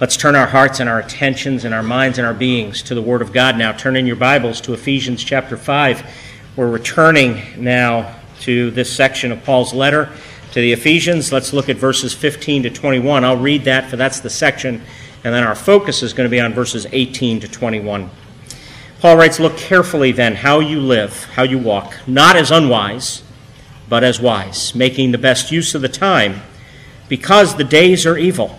Let's turn our hearts and our attentions and our minds and our beings to the Word of God now. Turn in your Bibles to Ephesians chapter 5. We're returning now to this section of Paul's letter to the Ephesians. Let's look at verses 15 to 21. I'll read that, for that's the section, and then our focus is going to be on verses 18 to 21. Paul writes, Look carefully then how you live, how you walk, not as unwise, but as wise, making the best use of the time, because the days are evil.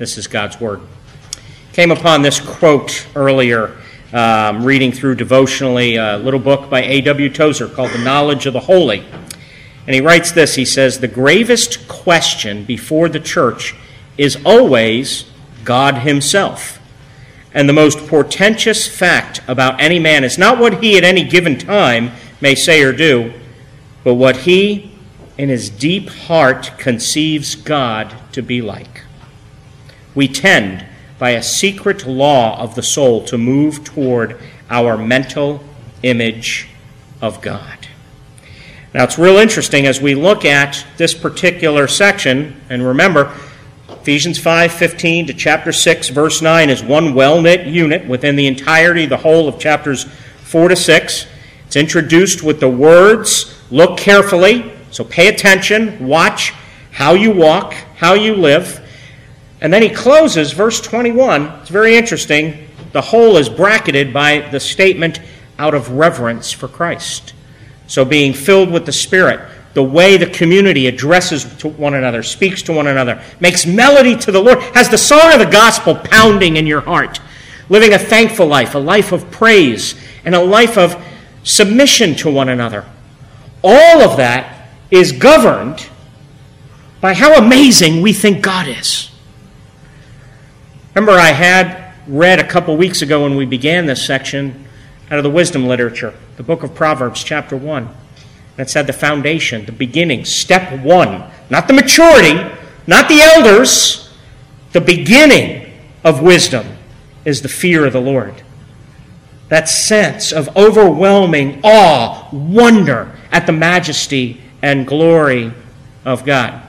This is God's Word. Came upon this quote earlier, um, reading through devotionally a little book by A.W. Tozer called The Knowledge of the Holy. And he writes this He says, The gravest question before the church is always God Himself. And the most portentous fact about any man is not what he at any given time may say or do, but what he in his deep heart conceives God to be like we tend, by a secret law of the soul, to move toward our mental image of God. Now, it's real interesting as we look at this particular section, and remember, Ephesians 5:15 to chapter 6 verse 9 is one well-knit unit within the entirety the whole of chapters 4 to 6. It's introduced with the words, look carefully, so pay attention, watch how you walk, how you live. And then he closes verse 21. It's very interesting. The whole is bracketed by the statement out of reverence for Christ. So being filled with the Spirit, the way the community addresses to one another, speaks to one another, makes melody to the Lord, has the song of the gospel pounding in your heart, living a thankful life, a life of praise, and a life of submission to one another. All of that is governed by how amazing we think God is. Remember, I had read a couple weeks ago when we began this section out of the wisdom literature, the book of Proverbs, chapter 1. That said the foundation, the beginning, step one. Not the maturity, not the elders. The beginning of wisdom is the fear of the Lord. That sense of overwhelming awe, wonder at the majesty and glory of God.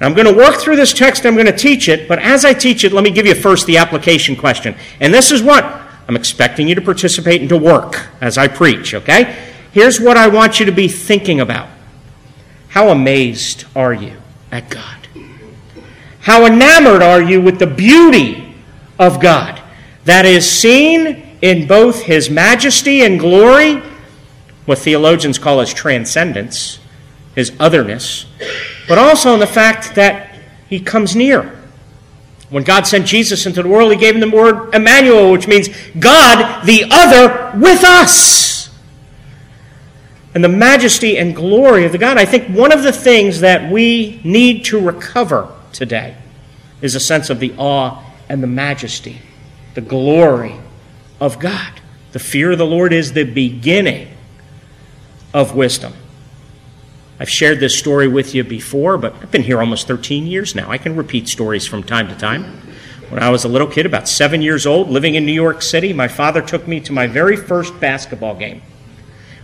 I'm going to work through this text, I'm going to teach it, but as I teach it, let me give you first the application question. And this is what I'm expecting you to participate and to work as I preach, okay? Here's what I want you to be thinking about How amazed are you at God? How enamored are you with the beauty of God that is seen in both His majesty and glory, what theologians call His transcendence, His otherness, but also in the fact that he comes near. When God sent Jesus into the world, he gave him the word Emmanuel, which means God, the other, with us. And the majesty and glory of the God. I think one of the things that we need to recover today is a sense of the awe and the majesty, the glory of God. The fear of the Lord is the beginning of wisdom. I've shared this story with you before, but I've been here almost 13 years now. I can repeat stories from time to time. When I was a little kid, about seven years old, living in New York City, my father took me to my very first basketball game.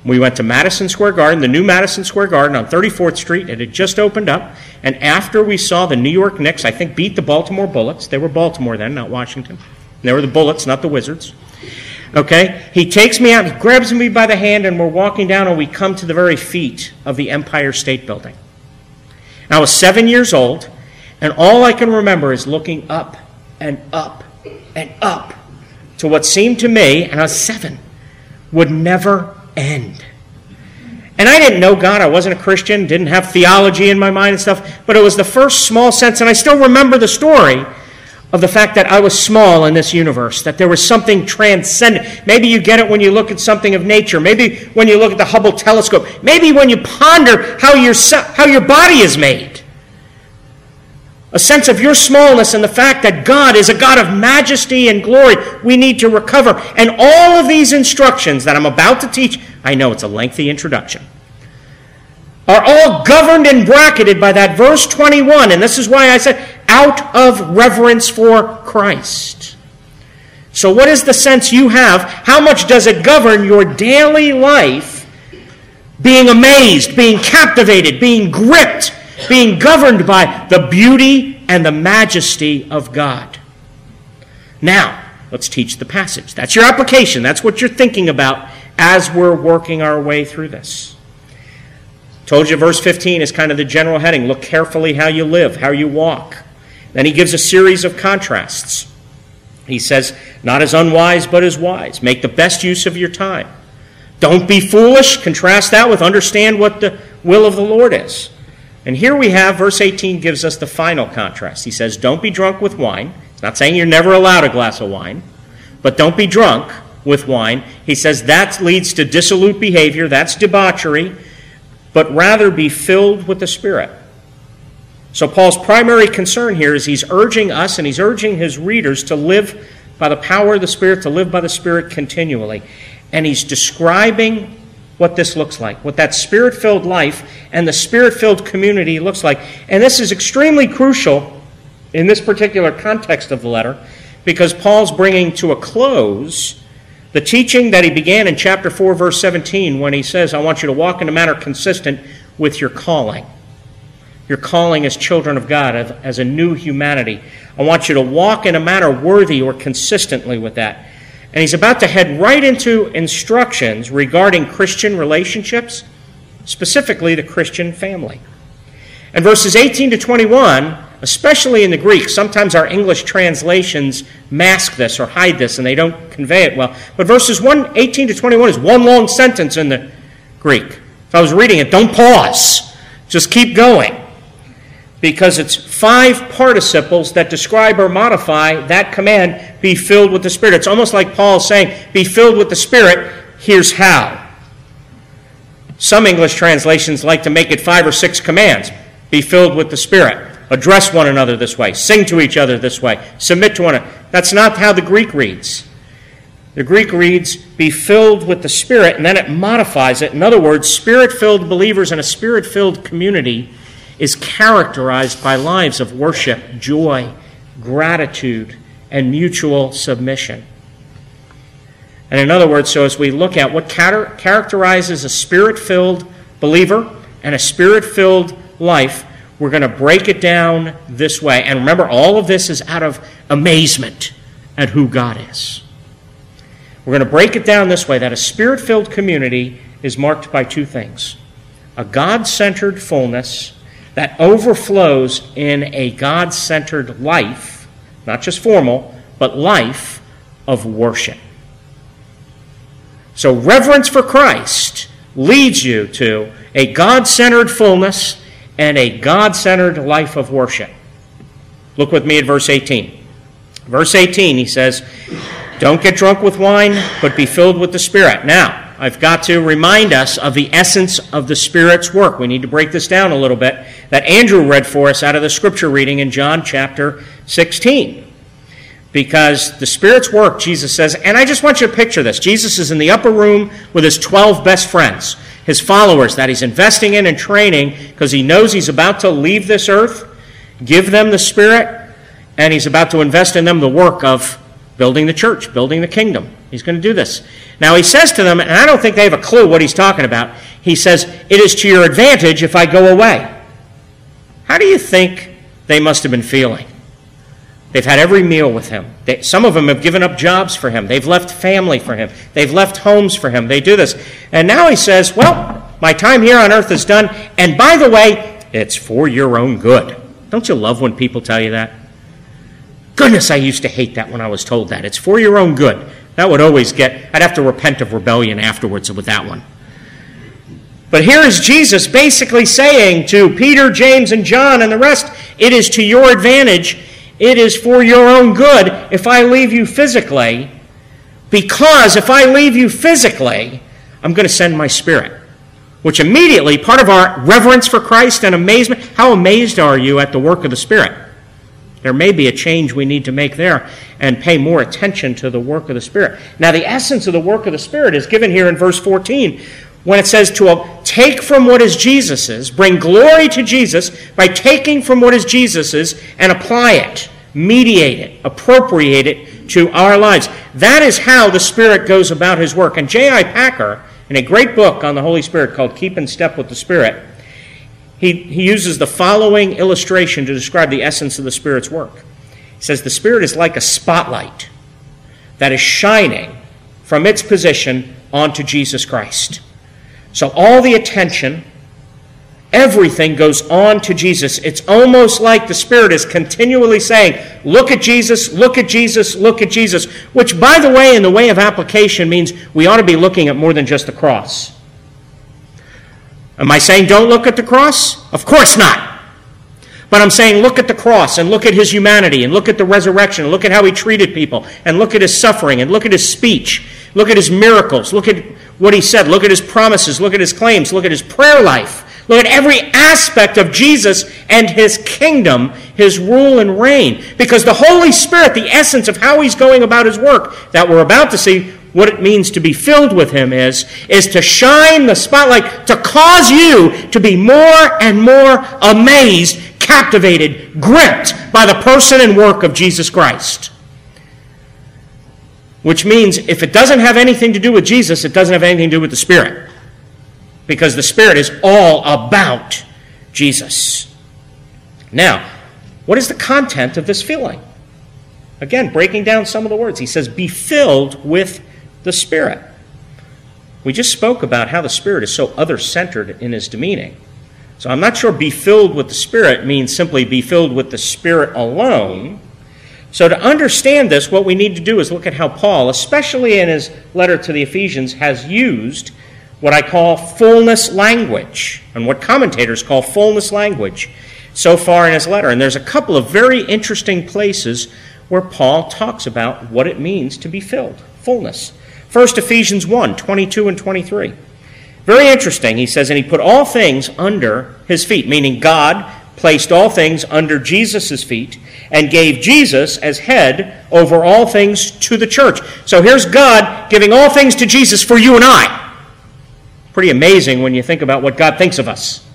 We went to Madison Square Garden, the new Madison Square Garden on 34th Street. It had just opened up. And after we saw the New York Knicks, I think, beat the Baltimore Bullets, they were Baltimore then, not Washington. They were the Bullets, not the Wizards. Okay? He takes me out, he grabs me by the hand, and we're walking down, and we come to the very feet of the Empire State Building. And I was seven years old, and all I can remember is looking up and up and up to what seemed to me, and I was seven, would never end. And I didn't know God. I wasn't a Christian, didn't have theology in my mind and stuff, but it was the first small sense, and I still remember the story of the fact that I was small in this universe, that there was something transcendent. Maybe you get it when you look at something of nature. Maybe when you look at the Hubble telescope. Maybe when you ponder how your, how your body is made. a sense of your smallness and the fact that God is a God of majesty and glory we need to recover. And all of these instructions that I'm about to teach, I know it's a lengthy introduction, are all governed and bracketed by that verse 21. And this is why I said, out of reverence for Christ. So, what is the sense you have? How much does it govern your daily life? Being amazed, being captivated, being gripped being governed by the beauty and the majesty of God. Now, let's teach the passage. That's your application. That's what you're thinking about as we're working our way through this. Told you verse 15 is kind of the general heading. Look carefully how you live, how you walk. Then he gives a series of contrasts. He says, Not as unwise, but as wise. Make the best use of your time. Don't be foolish. Contrast that with understand what the will of the Lord is. And here we have, verse 18 gives us the final contrast. He says, Don't be drunk with wine. He's not saying you're never allowed a glass of wine, but don't be drunk with wine. He says that leads to dissolute behavior, that's debauchery, but rather be filled with the Spirit. So, Paul's primary concern here is he's urging us and he's urging his readers to live by the power of the Spirit, to live by the Spirit continually. And he's describing what this looks like, what that spirit filled life and the spirit filled community looks like. And this is extremely crucial in this particular context of the letter because Paul's bringing to a close the teaching that he began in chapter 4, verse 17, when he says, I want you to walk in a manner consistent with your calling. Your calling as children of God, as a new humanity. I want you to walk in a manner worthy or consistently with that. And he's about to head right into instructions regarding Christian relationships, specifically the Christian family. And verses 18 to 21, especially in the Greek, sometimes our English translations mask this or hide this and they don't convey it well. But verses 1, 18 to 21 is one long sentence in the Greek. If I was reading it, don't pause, just keep going because it's five participles that describe or modify that command be filled with the Spirit. It's almost like Paul saying, be filled with the Spirit, here's how. Some English translations like to make it five or six commands be filled with the Spirit, address one another this way, sing to each other this way, submit to one another. That's not how the Greek reads. The Greek reads, be filled with the Spirit, and then it modifies it. In other words, spirit filled believers in a spirit filled community is characterized by lives of worship, joy, gratitude, and mutual submission. And in other words, so as we look at what characterizes a spirit filled believer and a spirit filled life, we're going to break it down this way. And remember, all of this is out of amazement at who God is. We're going to break it down this way that a spirit filled community is marked by two things a God centered fullness that overflows in a God centered life, not just formal, but life of worship. So, reverence for Christ leads you to a God centered fullness and a God centered life of worship. Look with me at verse 18. Verse 18, he says, Don't get drunk with wine, but be filled with the Spirit. Now, I've got to remind us of the essence of the Spirit's work. We need to break this down a little bit. That Andrew read for us out of the scripture reading in John chapter 16. Because the Spirit's work, Jesus says, and I just want you to picture this. Jesus is in the upper room with his 12 best friends, his followers that he's investing in and training because he knows he's about to leave this earth, give them the Spirit, and he's about to invest in them the work of building the church, building the kingdom. He's going to do this. Now, he says to them, and I don't think they have a clue what he's talking about. He says, It is to your advantage if I go away. How do you think they must have been feeling? They've had every meal with him. They, some of them have given up jobs for him. They've left family for him. They've left homes for him. They do this. And now he says, Well, my time here on earth is done. And by the way, it's for your own good. Don't you love when people tell you that? Goodness, I used to hate that when I was told that. It's for your own good. That would always get, I'd have to repent of rebellion afterwards with that one. But here is Jesus basically saying to Peter, James, and John and the rest, it is to your advantage, it is for your own good if I leave you physically, because if I leave you physically, I'm going to send my spirit. Which immediately, part of our reverence for Christ and amazement, how amazed are you at the work of the Spirit? There may be a change we need to make there and pay more attention to the work of the Spirit. Now, the essence of the work of the Spirit is given here in verse 14 when it says to take from what is Jesus's, bring glory to Jesus by taking from what is Jesus's and apply it, mediate it, appropriate it to our lives. That is how the Spirit goes about his work. And J.I. Packer, in a great book on the Holy Spirit called Keep in Step with the Spirit, he, he uses the following illustration to describe the essence of the Spirit's work. He says, The Spirit is like a spotlight that is shining from its position onto Jesus Christ. So all the attention, everything goes on to Jesus. It's almost like the Spirit is continually saying, Look at Jesus, look at Jesus, look at Jesus. Which, by the way, in the way of application means we ought to be looking at more than just the cross. Am I saying don't look at the cross? Of course not. But I'm saying look at the cross and look at his humanity and look at the resurrection, and look at how he treated people and look at his suffering and look at his speech, look at his miracles, look at what he said, look at his promises, look at his claims, look at his prayer life, look at every aspect of Jesus and his kingdom, his rule and reign. Because the Holy Spirit, the essence of how he's going about his work that we're about to see, what it means to be filled with Him is, is to shine the spotlight, to cause you to be more and more amazed, captivated, gripped by the person and work of Jesus Christ. Which means if it doesn't have anything to do with Jesus, it doesn't have anything to do with the Spirit. Because the Spirit is all about Jesus. Now, what is the content of this feeling? Again, breaking down some of the words. He says, Be filled with the Spirit. We just spoke about how the Spirit is so other centered in his demeaning. So I'm not sure be filled with the Spirit means simply be filled with the Spirit alone. So to understand this, what we need to do is look at how Paul, especially in his letter to the Ephesians, has used what I call fullness language, and what commentators call fullness language so far in his letter. And there's a couple of very interesting places where Paul talks about what it means to be filled, fullness. First, Ephesians 1 22 and 23. Very interesting. He says, And he put all things under his feet, meaning God placed all things under Jesus' feet and gave Jesus as head over all things to the church. So here's God giving all things to Jesus for you and I. Pretty amazing when you think about what God thinks of us.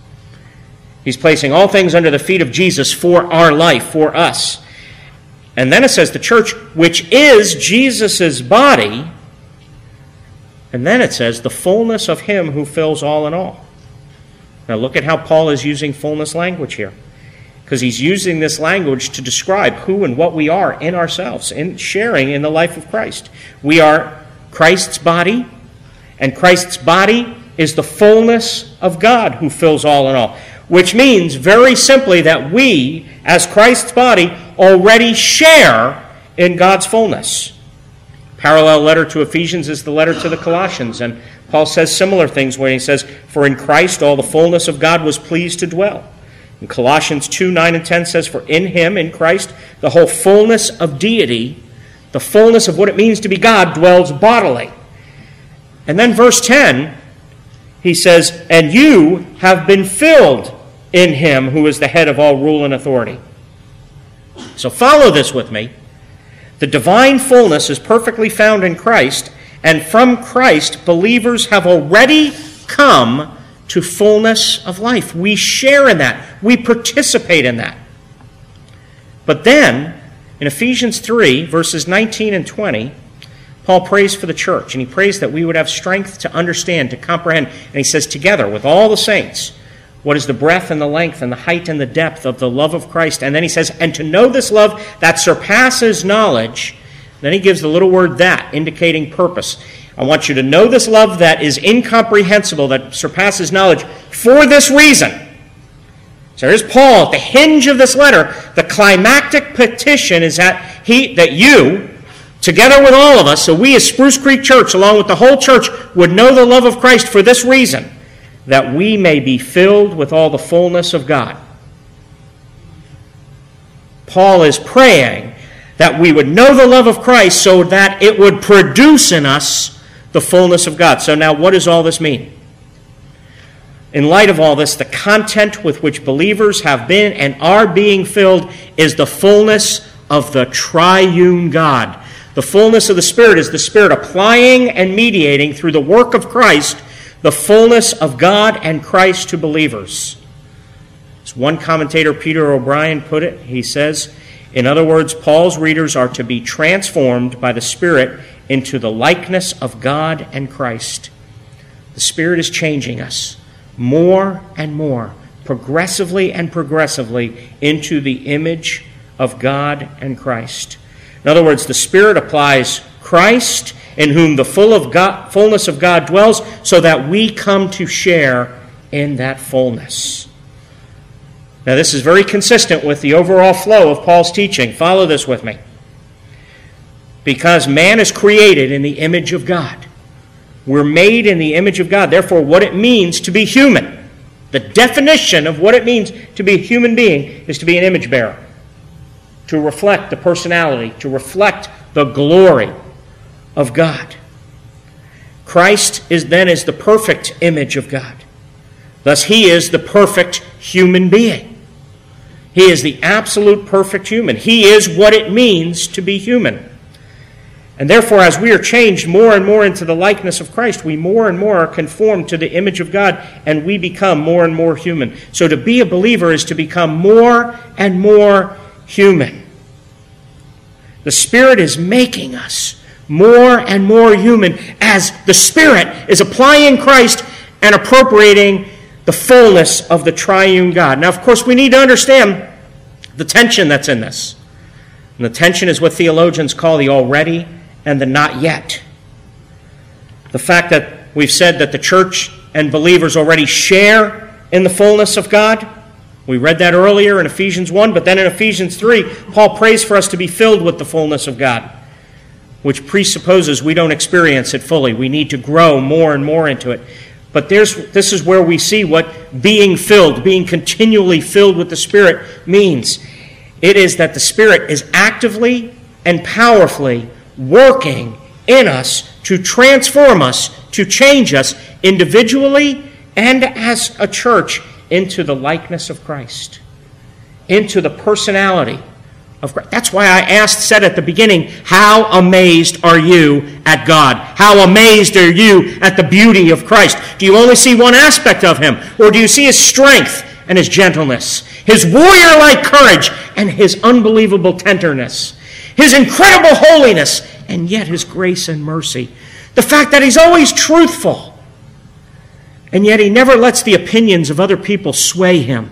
He's placing all things under the feet of Jesus for our life, for us. And then it says the church, which is Jesus' body, and then it says, the fullness of him who fills all in all. Now look at how Paul is using fullness language here. Because he's using this language to describe who and what we are in ourselves, in sharing in the life of Christ. We are Christ's body, and Christ's body is the fullness of God who fills all in all. Which means, very simply, that we, as Christ's body, already share in God's fullness. Parallel letter to Ephesians is the letter to the Colossians, and Paul says similar things when he says, For in Christ all the fullness of God was pleased to dwell. In Colossians 2 9 and 10 says, For in him, in Christ, the whole fullness of deity, the fullness of what it means to be God, dwells bodily. And then verse 10, he says, And you have been filled in him who is the head of all rule and authority. So follow this with me. The divine fullness is perfectly found in Christ, and from Christ, believers have already come to fullness of life. We share in that, we participate in that. But then, in Ephesians 3, verses 19 and 20, Paul prays for the church, and he prays that we would have strength to understand, to comprehend. And he says, together with all the saints, what is the breadth and the length and the height and the depth of the love of Christ. And then he says, and to know this love that surpasses knowledge. Then he gives the little word that, indicating purpose. I want you to know this love that is incomprehensible, that surpasses knowledge, for this reason. So here's Paul at the hinge of this letter. The climactic petition is that he that you, together with all of us, so we as Spruce Creek Church, along with the whole church, would know the love of Christ for this reason that we may be filled with all the fullness of God. Paul is praying that we would know the love of Christ so that it would produce in us the fullness of God. So, now what does all this mean? in light of all this, the content with which believers have been and are being filled is the fullness of the triune God. The fullness of the Spirit is the Spirit applying and mediating through the work of Christ the fullness of God and Christ to believers. As one commentator, Peter O'Brien, put it, he says, in other words, Paul's readers are to be transformed by the Spirit into the likeness of God and Christ. The Spirit is changing us more and more, progressively and progressively, into the image of God and Christ. In other words, the Spirit applies Christ, in whom the full of God, fullness of God dwells, so that we come to share in that fullness. Now, this is very consistent with the overall flow of Paul's teaching. Follow this with me. Because man is created in the image of God. We're made in the image of God. Therefore, what it means to be human, the definition of what it means to be a human being, is to be an image bearer, to reflect the personality, to reflect the glory of God. Christ is then is the perfect image of God. Thus, he is the perfect human being. He is the absolute perfect human. He is what it means to be human. And therefore, as we are changed more and more into the likeness of Christ, we more and more are conformed to the image of God and we become more and more human. So to be a believer is to become more and more human. The Spirit is making us more and more human as the Spirit is applying Christ and appropriating the fullness of the triune God. Now, of course, we need to understand the tension that's in this. And the tension is what theologians call the already and the not yet. The fact that we've said that the church and believers already share in the fullness of God. We read that earlier in Ephesians 1, but then in Ephesians 3, Paul prays for us to be filled with the fullness of God, which presupposes we don't experience it fully. We need to grow more and more into it. But this is where we see what being filled, being continually filled with the Spirit means. It is that the Spirit is actively and powerfully working in us to transform us, to change us individually and as a church into the likeness of Christ, into the personality of Christ. That's why I asked, said at the beginning, How amazed are you at God? How amazed are you at the beauty of Christ? Do you only see one aspect of him, or do you see his strength and his gentleness, his warrior like courage and his unbelievable tenderness, his incredible holiness, and yet his grace and mercy? The fact that he's always truthful, and yet he never lets the opinions of other people sway him.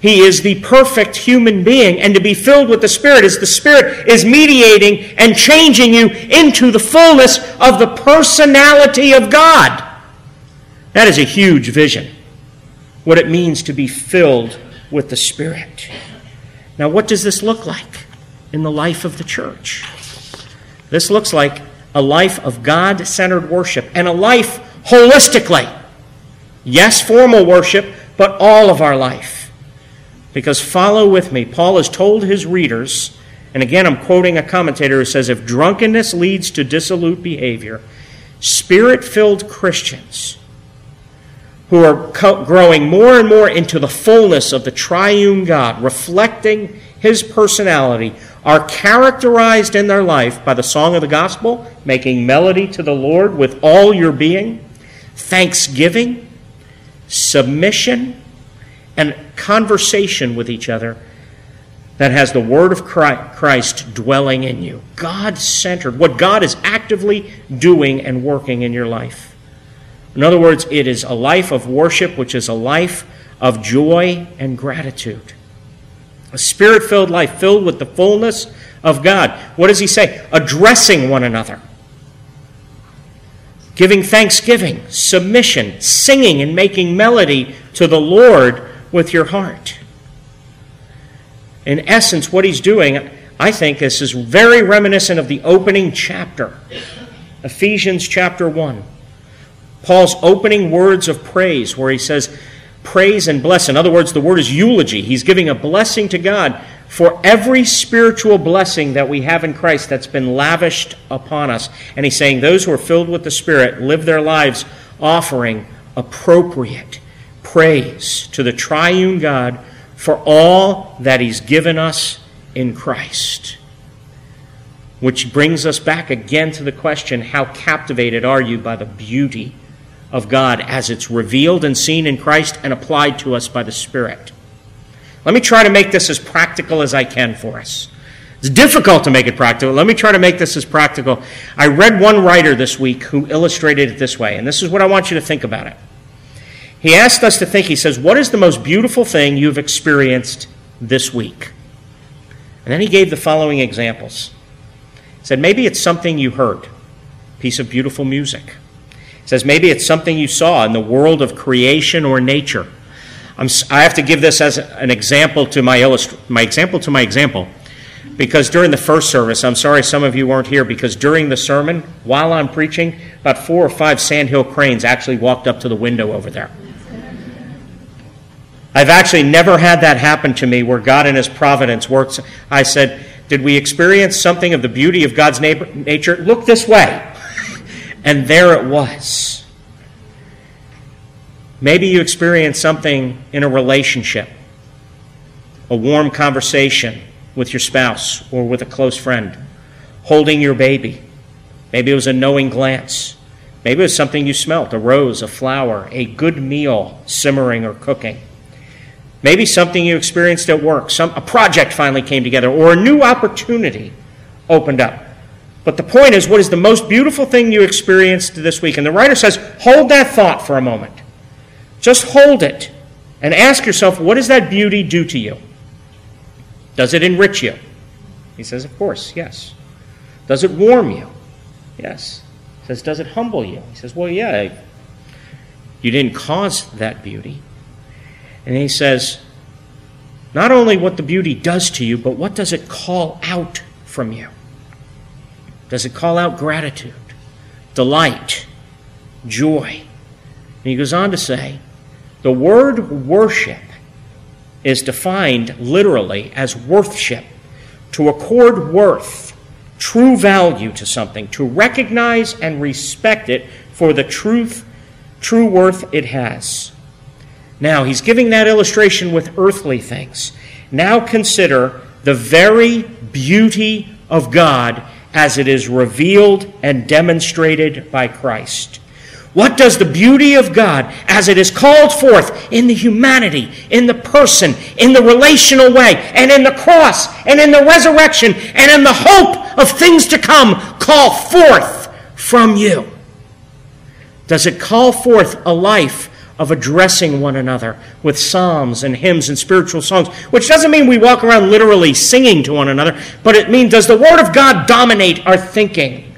He is the perfect human being, and to be filled with the Spirit is the Spirit is mediating and changing you into the fullness of the personality of God. That is a huge vision, what it means to be filled with the Spirit. Now, what does this look like in the life of the church? This looks like a life of God centered worship and a life holistically. Yes, formal worship, but all of our life. Because follow with me. Paul has told his readers, and again I'm quoting a commentator who says if drunkenness leads to dissolute behavior, spirit filled Christians who are co- growing more and more into the fullness of the triune God, reflecting his personality, are characterized in their life by the song of the gospel, making melody to the Lord with all your being, thanksgiving, submission, and conversation with each other that has the Word of Christ dwelling in you. God centered, what God is actively doing and working in your life. In other words, it is a life of worship, which is a life of joy and gratitude. A spirit filled life filled with the fullness of God. What does he say? Addressing one another, giving thanksgiving, submission, singing, and making melody to the Lord with your heart. In essence, what he's doing, I think this is very reminiscent of the opening chapter, Ephesians chapter 1. Paul's opening words of praise, where he says, Praise and bless. In other words, the word is eulogy. He's giving a blessing to God for every spiritual blessing that we have in Christ that's been lavished upon us. And he's saying, Those who are filled with the Spirit live their lives offering appropriate praise to the triune God for all that He's given us in Christ. Which brings us back again to the question how captivated are you by the beauty of God as it's revealed and seen in Christ and applied to us by the Spirit? Let me try to make this as practical as I can for us. It's difficult to make it practical. Let me try to make this as practical. I read one writer this week who illustrated it this way, and this is what I want you to think about it. He asked us to think, he says, What is the most beautiful thing you've experienced this week? And then he gave the following examples. He said, Maybe it's something you heard, piece of beautiful music. He says, Maybe it's something you saw in the world of creation or nature. I'm, i have to give this as an example to my, illust- my example to my example because during the first service, I'm sorry some of you weren't here, because during the sermon, while I'm preaching, about four or five sandhill cranes actually walked up to the window over there. I've actually never had that happen to me where God in His providence works. I said, Did we experience something of the beauty of God's nature? Look this way. and there it was. Maybe you experienced something in a relationship, a warm conversation, with your spouse or with a close friend, holding your baby. Maybe it was a knowing glance. Maybe it was something you smelt a rose, a flower, a good meal simmering or cooking. Maybe something you experienced at work, some, a project finally came together, or a new opportunity opened up. But the point is, what is the most beautiful thing you experienced this week? And the writer says, hold that thought for a moment. Just hold it and ask yourself, what does that beauty do to you? Does it enrich you? He says, Of course, yes. Does it warm you? Yes. He says, Does it humble you? He says, Well, yeah, you didn't cause that beauty. And he says, Not only what the beauty does to you, but what does it call out from you? Does it call out gratitude, delight, joy? And he goes on to say, The word worship is defined literally as worthship, to accord worth, true value to something, to recognize and respect it for the truth, true worth it has. Now, he's giving that illustration with earthly things. Now consider the very beauty of God as it is revealed and demonstrated by Christ. What does the beauty of God, as it is called forth in the humanity, in the person, in the relational way, and in the cross, and in the resurrection, and in the hope of things to come, call forth from you? Does it call forth a life of addressing one another with psalms and hymns and spiritual songs? Which doesn't mean we walk around literally singing to one another, but it means does the Word of God dominate our thinking?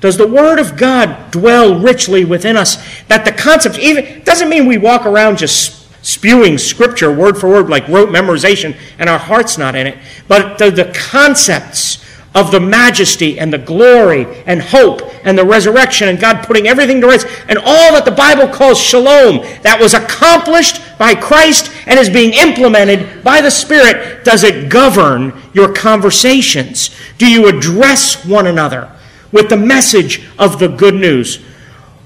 Does the Word of God dwell richly within us? That the concept even doesn't mean we walk around just spewing Scripture word for word like rote memorization and our heart's not in it, but the, the concepts of the majesty and the glory and hope and the resurrection and God putting everything to rights and all that the Bible calls shalom that was accomplished by Christ and is being implemented by the Spirit, does it govern your conversations? Do you address one another? with the message of the good news?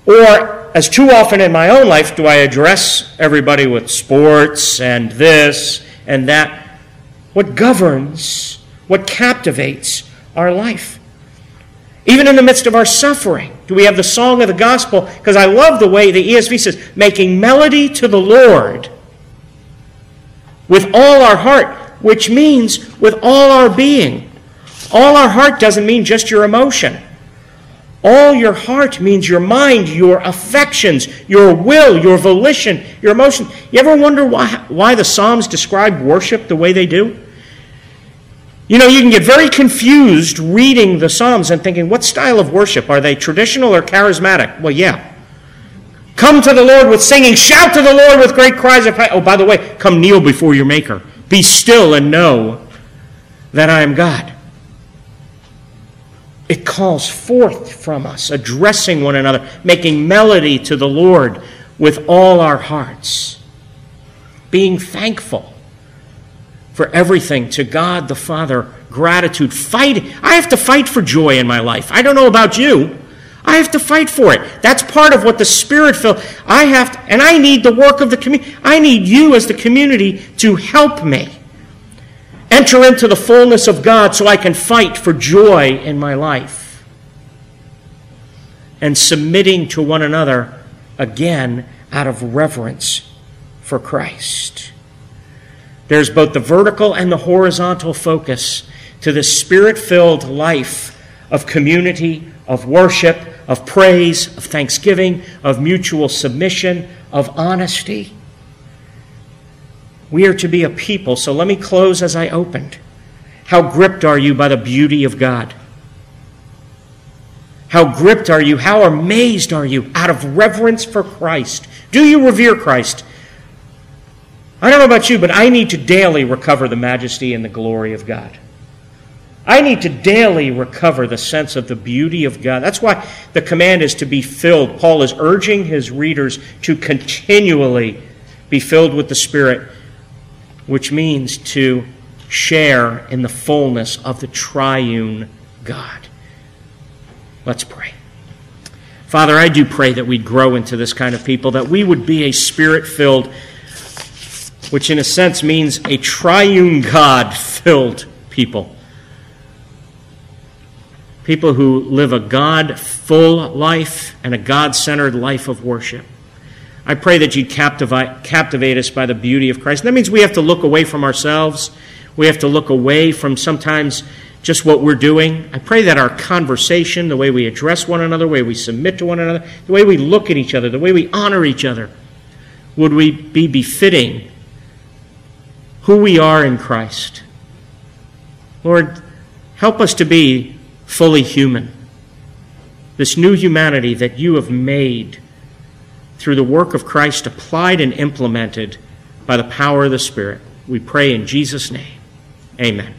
Or, as too often in my own life, do I address everybody with sports and this and that? What governs, what captivates our life? Even in the midst of our suffering, do we have the song of the gospel? Because I love the way the ESV says, making melody to the Lord with all our heart, which means with all our being. All our heart doesn't mean just your emotion. All your heart means your mind, your affections, your will, your volition, your emotion. You ever wonder why, why the Psalms describe worship the way they do? You know, you can get very confused reading the Psalms and thinking, what style of worship? Are they traditional or charismatic? Well, yeah. Come to the Lord with singing, shout to the Lord with great cries of. Oh, by the way, come kneel before your Maker. Be still and know that I am God. It calls forth from us, addressing one another, making melody to the Lord with all our hearts, being thankful for everything to God the Father, gratitude, fight. I have to fight for joy in my life. I don't know about you. I have to fight for it. That's part of what the Spirit filled. I have to, and I need the work of the community. I need you as the community to help me enter into the fullness of God so I can fight for joy in my life. And submitting to one another again out of reverence for Christ. There's both the vertical and the horizontal focus to the spirit filled life of community, of worship, of praise, of thanksgiving, of mutual submission, of honesty. We are to be a people. So let me close as I opened. How gripped are you by the beauty of God? How gripped are you? How amazed are you out of reverence for Christ? Do you revere Christ? I don't know about you, but I need to daily recover the majesty and the glory of God. I need to daily recover the sense of the beauty of God. That's why the command is to be filled. Paul is urging his readers to continually be filled with the Spirit, which means to share in the fullness of the triune God. Let's pray. Father, I do pray that we'd grow into this kind of people, that we would be a spirit filled, which in a sense means a triune God filled people people who live a God full life and a God centered life of worship. I pray that you'd captivate, captivate us by the beauty of Christ. That means we have to look away from ourselves. We have to look away from sometimes just what we're doing. I pray that our conversation, the way we address one another, the way we submit to one another, the way we look at each other, the way we honor each other, would we be befitting who we are in Christ. Lord, help us to be fully human. This new humanity that you have made through the work of Christ applied and implemented by the power of the Spirit. We pray in Jesus' name. Amen.